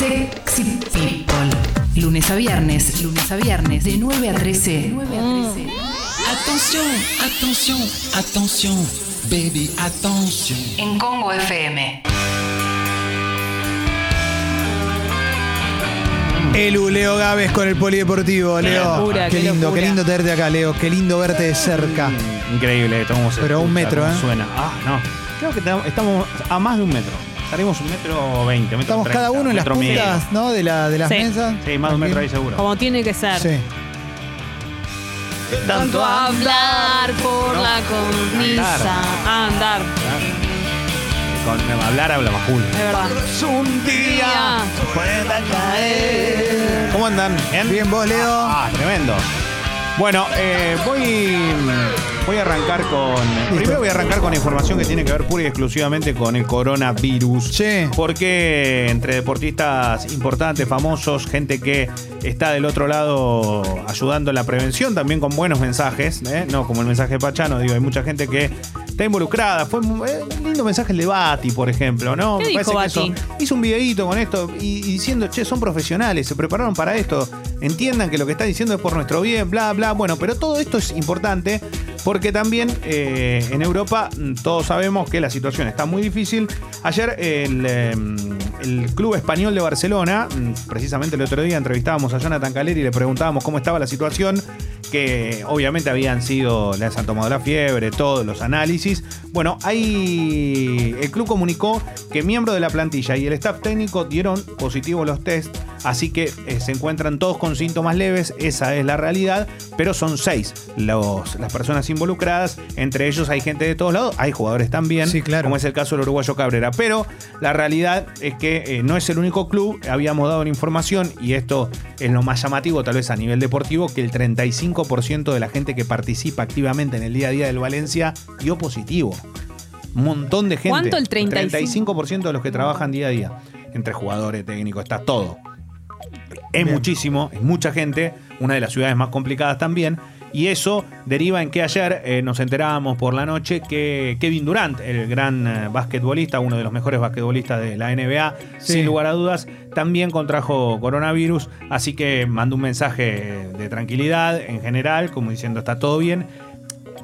Sexy People. Lunes a viernes, lunes a viernes, de 9 a 13. 9 a 13. Attention, attention, attention, baby, attention. En Congo FM. Elu, Leo Gávez con el polideportivo, Leo. locura, qué qué lindo, locura. qué lindo tenerte acá, Leo. Qué lindo verte de cerca. Increíble esto, cómo se Pero a un escucha, metro, cómo ¿eh? Suena. Ah, no. Creo que te- estamos a más de un metro. Estaremos un metro veinte, metro Estamos cada treinta, uno en las medio. puntas, ¿no? De, la, de las Sí. mesas. Sí, más de un metro ahí seguro. Como tiene que ser. Sí. Tanto hablar por No. la cornisa. Andar, Con hablar habla más cool. es verdad. Un Día. pueda caer. ¿Cómo andan? ¿Bien? Bien, vos, Leo. Ah, tremendo. Bueno, eh, voy, voy a arrancar con. Primero voy a arrancar con información que tiene que ver pura y exclusivamente con el coronavirus. Sí. Porque entre deportistas importantes, famosos, gente que está del otro lado ayudando en la prevención, también con buenos mensajes, ¿eh? no como el mensaje de Pachano, digo, hay mucha gente que está involucrada. Fue un eh, lindo mensaje el de Bati, por ejemplo, ¿no? ¿Qué Me dijo parece que Bati? eso- hizo un videíto con esto y, y diciendo, che, son profesionales, se prepararon para esto, entiendan que lo que está diciendo es por nuestro bien, bla, bla. Bueno, pero todo esto es importante porque también eh, en Europa mm, todos sabemos que la situación está muy difícil. Ayer el, el Club Español de Barcelona, mm, precisamente el otro día entrevistábamos a Jonathan Caleri y le preguntábamos cómo estaba la situación que obviamente habían sido, les han tomado la fiebre, todos los análisis. Bueno, ahí el club comunicó que miembros de la plantilla y el staff técnico dieron positivos los test, así que eh, se encuentran todos con síntomas leves, esa es la realidad, pero son seis los, las personas involucradas, entre ellos hay gente de todos lados, hay jugadores también, Sí, claro. como es el caso del uruguayo Cabrera, pero la realidad es que eh, no es el único club, habíamos dado la información y esto es lo más llamativo tal vez a nivel deportivo, que el 35% de la gente que participa activamente en el día a día del Valencia dio positivo. Un montón de gente. ¿Cuánto el 35? 35% de los que trabajan día a día. Entre jugadores, técnicos, está todo. Es Bien. muchísimo, es mucha gente, una de las ciudades más complicadas también. Y eso deriva en que ayer eh, nos enterábamos por la noche que Kevin Durant, el gran eh, basquetbolista, uno de los mejores basquetbolistas de la NBA, Sí. sin lugar a dudas, también contrajo coronavirus. Así que mandó un mensaje de tranquilidad en general, como diciendo está todo bien.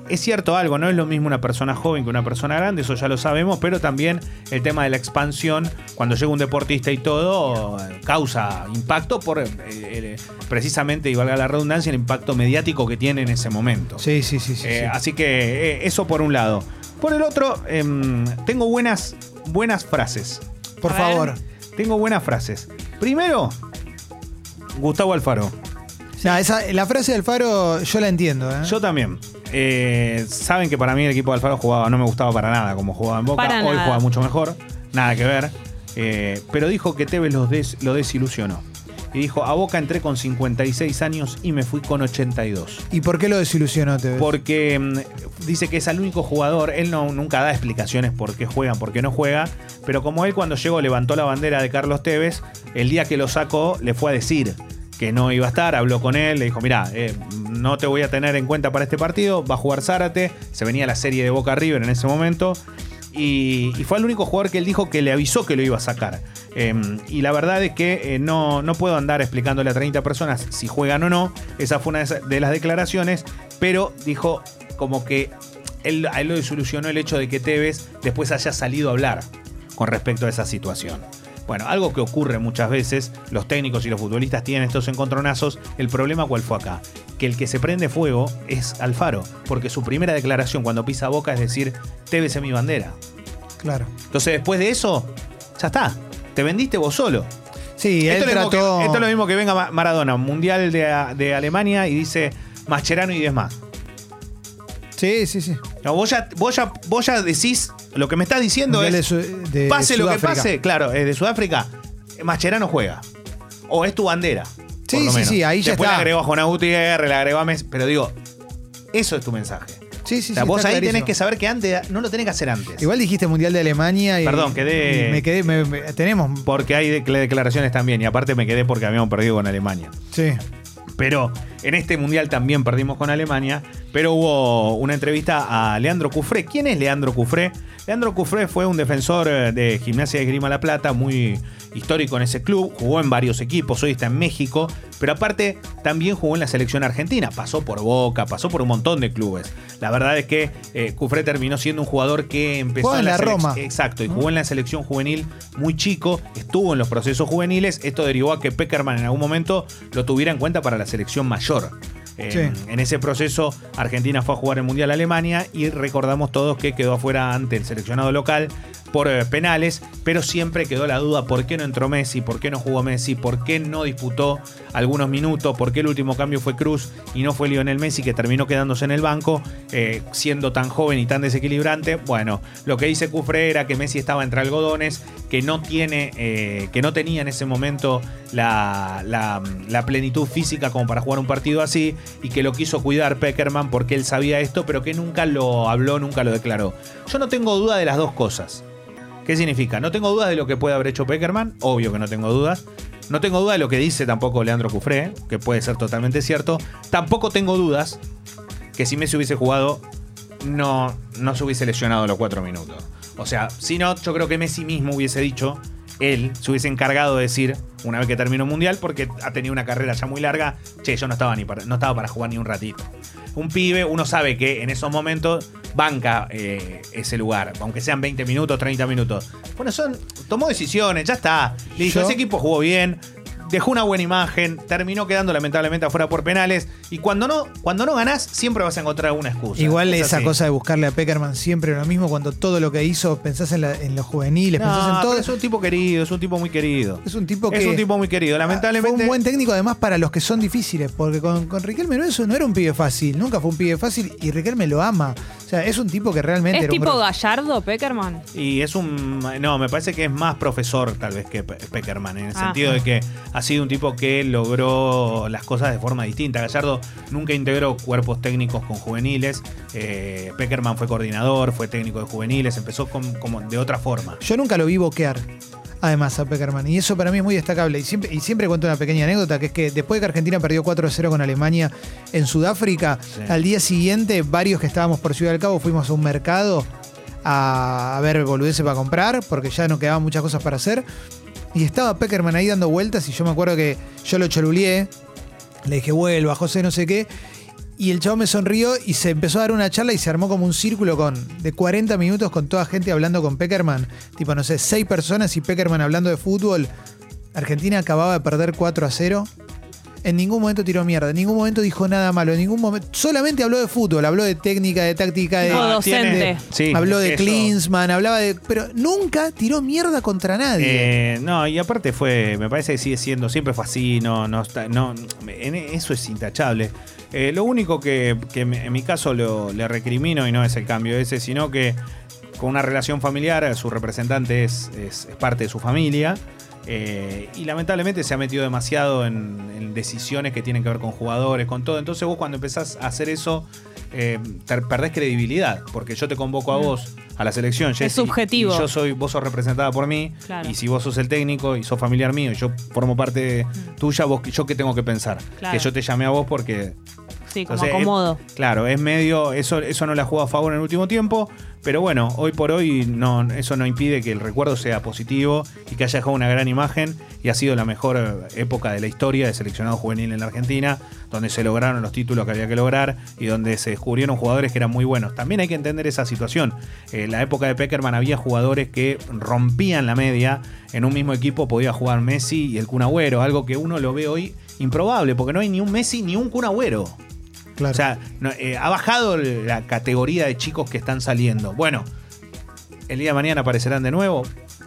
Es cierto algo, no es lo mismo una persona joven que una persona grande, eso ya lo sabemos, pero también el tema de la expansión, cuando llega un deportista y todo, causa impacto por eh, eh, precisamente, y valga la redundancia, el impacto mediático que tiene en ese momento. Sí, sí, sí. sí, Eh, sí. Así que eh, eso por un lado. Por el otro, em, tengo buenas, buenas frases. Por A ver. favor. Tengo buenas frases. Primero, Gustavo Alfaro. Nah, esa, la frase de Alfaro yo la entiendo. ¿eh? Yo también. Eh, saben que para mí el equipo de Alfaro jugaba, no me gustaba para nada como jugaba en Boca. Para Hoy nada. juega mucho mejor. Nada que ver. Eh, pero dijo que Tevez los des- lo desilusionó. Y dijo, a Boca entré con 56 años y me fui con 82. ¿Y por qué lo desilusionó, te ves? Porque mm, dice que es el único jugador, él no, nunca da explicaciones por qué juegan, por qué no juega, pero como él cuando llegó levantó la bandera de Carlos Tevez, el día que lo sacó le fue a decir que no iba a estar, habló con él, le dijo, mira, no te voy a tener en cuenta para este partido, va a jugar Zárate, se venía la serie de Boca River en ese momento, y, fue el único jugador que él dijo que le avisó que lo iba a sacar. Eh, y la verdad es que eh, no, no puedo andar explicándole a 30 personas si juegan o no. Esa fue una de las declaraciones. Pero dijo como que él, a él lo desilusionó el hecho de que Tevez después haya salido a hablar con respecto a esa situación. Bueno, algo que ocurre muchas veces, los técnicos y los futbolistas tienen estos encontronazos. El problema cuál fue acá, que el que se prende fuego es Alfaro, porque su primera declaración cuando pisa boca es decir, es mi bandera. Claro. Entonces después de eso, ya está, te vendiste vos solo. Sí, él Esto, es lo mismo que, esto es lo mismo que venga Ma- Maradona, un mundial de, de Alemania y dice Mascherano y 10 más. Sí, sí, sí. No, vos, ya, vos, ya, vos ya decís, lo que me estás diciendo es, de Su- de pase lo que pase, claro, eh, de Sudáfrica, Mascherano juega. O es tu bandera. Sí, sí, menos. sí, ahí ya Después está. le agregó a Juan Gutiérrez, le agregó a Messi, pero digo, eso es tu mensaje. Sí, sí, o sea, sí, vos ahí clarísimo. tenés que saber que antes, no lo tenés que hacer antes. Igual dijiste Mundial de Alemania y. Perdón, quedé- y me quedé. me- me- tenemos. Porque hay de- declaraciones también, y aparte me quedé porque habíamos perdido con Alemania. Sí. Pero en este mundial también perdimos con Alemania. Pero hubo una entrevista a Leandro Cufré. ¿Quién es Leandro Cufré? Leandro Cufré fue un defensor eh, de Gimnasia de Grima La Plata, muy histórico en ese club, jugó en varios equipos, hoy está en México, pero aparte también jugó en la selección argentina, pasó por Boca, pasó por un montón de clubes. La verdad es que eh, Cufré terminó siendo un jugador que empezó Jugó en la selec- Roma. Exacto, y jugó en la selección juvenil muy chico, estuvo en los procesos juveniles, esto derivó a que Peckerman en algún momento lo tuviera en cuenta para la selección mayor. Eh, Sí. En ese proceso, Argentina fue a jugar el Mundial a Alemania y recordamos todos que quedó afuera ante el seleccionado local por eh, penales, pero siempre quedó la duda por qué no entró Messi, por qué no jugó Messi, por qué no disputó algunos minutos, por qué el último cambio fue Cruz y no fue Lionel Messi que terminó quedándose en el banco, eh, siendo tan joven y tan desequilibrante. Bueno, lo que dice Cufre era que Messi estaba entre algodones, que no tiene, eh, que no tenía en ese momento la, plenitud física como para jugar un partido así y que lo quiso cuidar Peckerman porque él sabía esto, pero que nunca lo habló, nunca lo declaró. Yo no tengo duda de las dos cosas. ¿Qué significa? No tengo dudas de lo que puede haber hecho Peckerman, obvio que no tengo dudas. No tengo duda de lo que dice tampoco Leandro Cufré, que puede ser totalmente cierto. Tampoco tengo dudas que si Messi hubiese jugado, no, no se hubiese lesionado los cuatro minutos. O sea, si no, yo creo que Messi mismo hubiese dicho, él se hubiese encargado de decir, una vez que terminó el Mundial, porque ha tenido una carrera ya muy larga, che, yo no estaba, ni para, no estaba para jugar ni un ratito. Un pibe, uno sabe que en esos momentos banca eh, ese lugar, aunque sean 20 minutos, 30 minutos. Bueno, son, tomó decisiones, ya está. Listo, Yo- ese equipo jugó bien, dejó una buena imagen, terminó quedando lamentablemente afuera por penales. Y cuando no, cuando no ganás, siempre vas a encontrar alguna excusa. Igual Es esa así. cosa de buscarle a Peckerman siempre lo mismo cuando todo lo que hizo pensás en, la- en los juveniles, pensás en todo. es un tipo querido, es un tipo muy querido. Es un tipo que. Es un tipo muy querido. Lamentablemente. Fue un buen técnico además para los que son difíciles, porque con, con Riquelme no, eso no era un pibe fácil, nunca fue un pibe fácil y Riquelme lo ama. O sea, es un tipo que realmente ¿Es tipo Gallardo, Peckerman? Y es un. No, me parece que es más profesor, tal vez, que Pe- Peckerman, en el Ah. sentido de que ha sido un tipo que logró las cosas de forma distinta. Gallardo nunca integró cuerpos técnicos con juveniles. Eh, Peckerman fue coordinador, fue técnico de juveniles, empezó con- como de otra forma. Yo nunca lo vi boquear. Además, a Peckerman. Y eso para mí es muy destacable. Y siempre, y siempre cuento una pequeña anécdota, que es que después de que Argentina perdió 4-0 con Alemania en Sudáfrica, Sí. al día siguiente, varios que estábamos por Ciudad del Cabo fuimos a un mercado a, a ver boludeces para comprar, porque ya no quedaban muchas cosas para hacer. Y estaba Peckerman ahí dando vueltas y yo me acuerdo que yo lo cholulié, le dije, vuelva, José, no sé qué. Y el chavo me sonrió y se empezó a dar una charla y se armó como un círculo con, de 40 minutos con toda gente hablando con Peckerman. Tipo, no sé, seis personas y Peckerman hablando de fútbol. Argentina acababa de perder 4 a 0. En ningún momento tiró mierda, en ningún momento dijo nada malo, en ningún momento. Solamente habló de fútbol, habló de técnica, de táctica, de. No, docente. sí, habló de eso- Klinsmann, hablaba de. Pero nunca tiró mierda contra nadie. Eh, no, y aparte fue, me parece que sigue siendo, siempre fue así, no, no está, no, en- eso es intachable. Eh, lo único que, que en mi caso lo, le recrimino, y no es el cambio ese, sino que con una relación familiar, su representante es, es- es parte de su familia. Eh, y lamentablemente se ha metido demasiado en, en decisiones que tienen que ver con jugadores, con todo. Entonces vos cuando empezás a hacer eso, eh, te perdés credibilidad. Porque yo te convoco a vos a la selección, Jessy, subjetivo. y yo soy, vos sos representada por mí. Claro. Y si vos sos el técnico y sos familiar mío y yo formo parte de- tuya, vos, yo qué tengo que pensar. Claro. Que yo te llamé a vos porque Sí, como entonces, acomodo. es- claro, es medio. Eso, eso no le ha jugado a favor en el último tiempo. Pero bueno, hoy por hoy no, eso no impide que el recuerdo sea positivo y que haya dejado una gran imagen. Y ha sido la mejor eh, época de la historia de seleccionado juvenil en la Argentina, donde se lograron los títulos que había que lograr y donde se descubrieron jugadores que eran muy buenos. También hay que entender esa situación. En la época de Peckerman había jugadores que rompían la media. En un mismo equipo podía jugar Messi y el Kun Agüero, algo que uno lo ve hoy improbable, porque no hay ni un Messi ni un Kun Agüero. O sea, eh, ha bajado la categoría de chicos que están saliendo. Bueno, el día de mañana aparecerán de nuevo.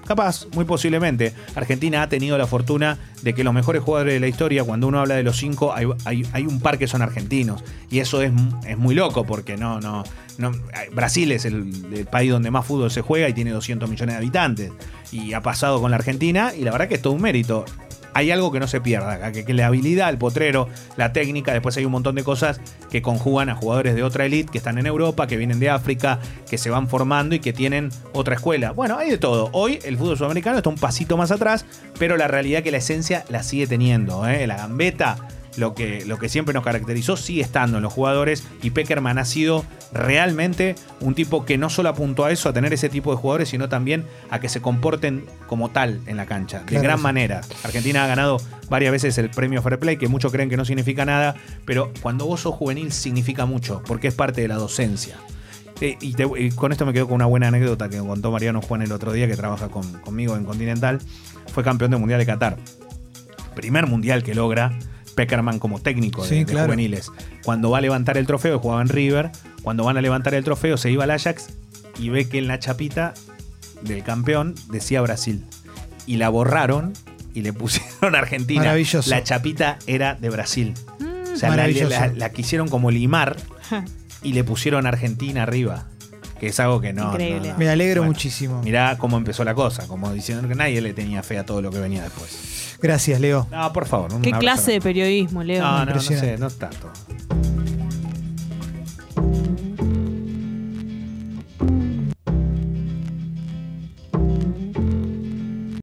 Capaz, muy posiblemente. Argentina ha tenido la fortuna de que los mejores jugadores de la historia, cuando uno habla de los cinco, hay un par que son argentinos. Y eso es, es muy loco porque no, no, no. Brasil es el, el país donde más fútbol se juega y tiene 200 millones de habitantes. Y ha pasado con la Argentina y la verdad que es todo un mérito hay algo que no se pierda, que, la habilidad, el potrero, la técnica, después hay un montón de cosas que conjugan a jugadores de otra elite que están en Europa, que vienen de África, que se van formando y que tienen otra escuela. Bueno, hay de todo. Hoy el fútbol sudamericano está un pasito más atrás, pero la realidad que la esencia la sigue teniendo. ¿eh? La gambeta lo que, lo que siempre nos caracterizó sigue estando en los jugadores y Peckerman ha sido realmente un tipo que no solo apuntó a eso, a tener ese tipo de jugadores, sino también a que se comporten como tal en la cancha, de gran sí. manera. Argentina ha ganado varias veces el premio Fair Play, que muchos creen que no significa nada, pero cuando vos sos juvenil significa mucho, porque es parte de la docencia. Eh, y, te- y con esto me quedo con una buena anécdota que contó Mariano Juan el otro día, que trabaja con- conmigo en Continental. Fue campeón del Mundial de Qatar. Primer mundial que logra Peckerman como técnico de, Sí, de claro. juveniles. Cuando va a levantar el trofeo, jugaba en River. Cuando van a levantar el trofeo, se iba al Ajax y ve que en la chapita del campeón decía Brasil. Y la borraron y le pusieron Argentina. Maravilloso. La chapita era de Brasil. O sea, la- la quisieron como limar y le pusieron Argentina arriba. Que es algo que no. Increíble. no, no. Me alegro Bueno, muchísimo. Mirá cómo empezó la cosa, como diciendo que nadie le tenía fe a todo lo que venía después. Gracias, Leo. No, por favor. un Qué clase de periodismo, Leo. No, no, no sé, no tanto.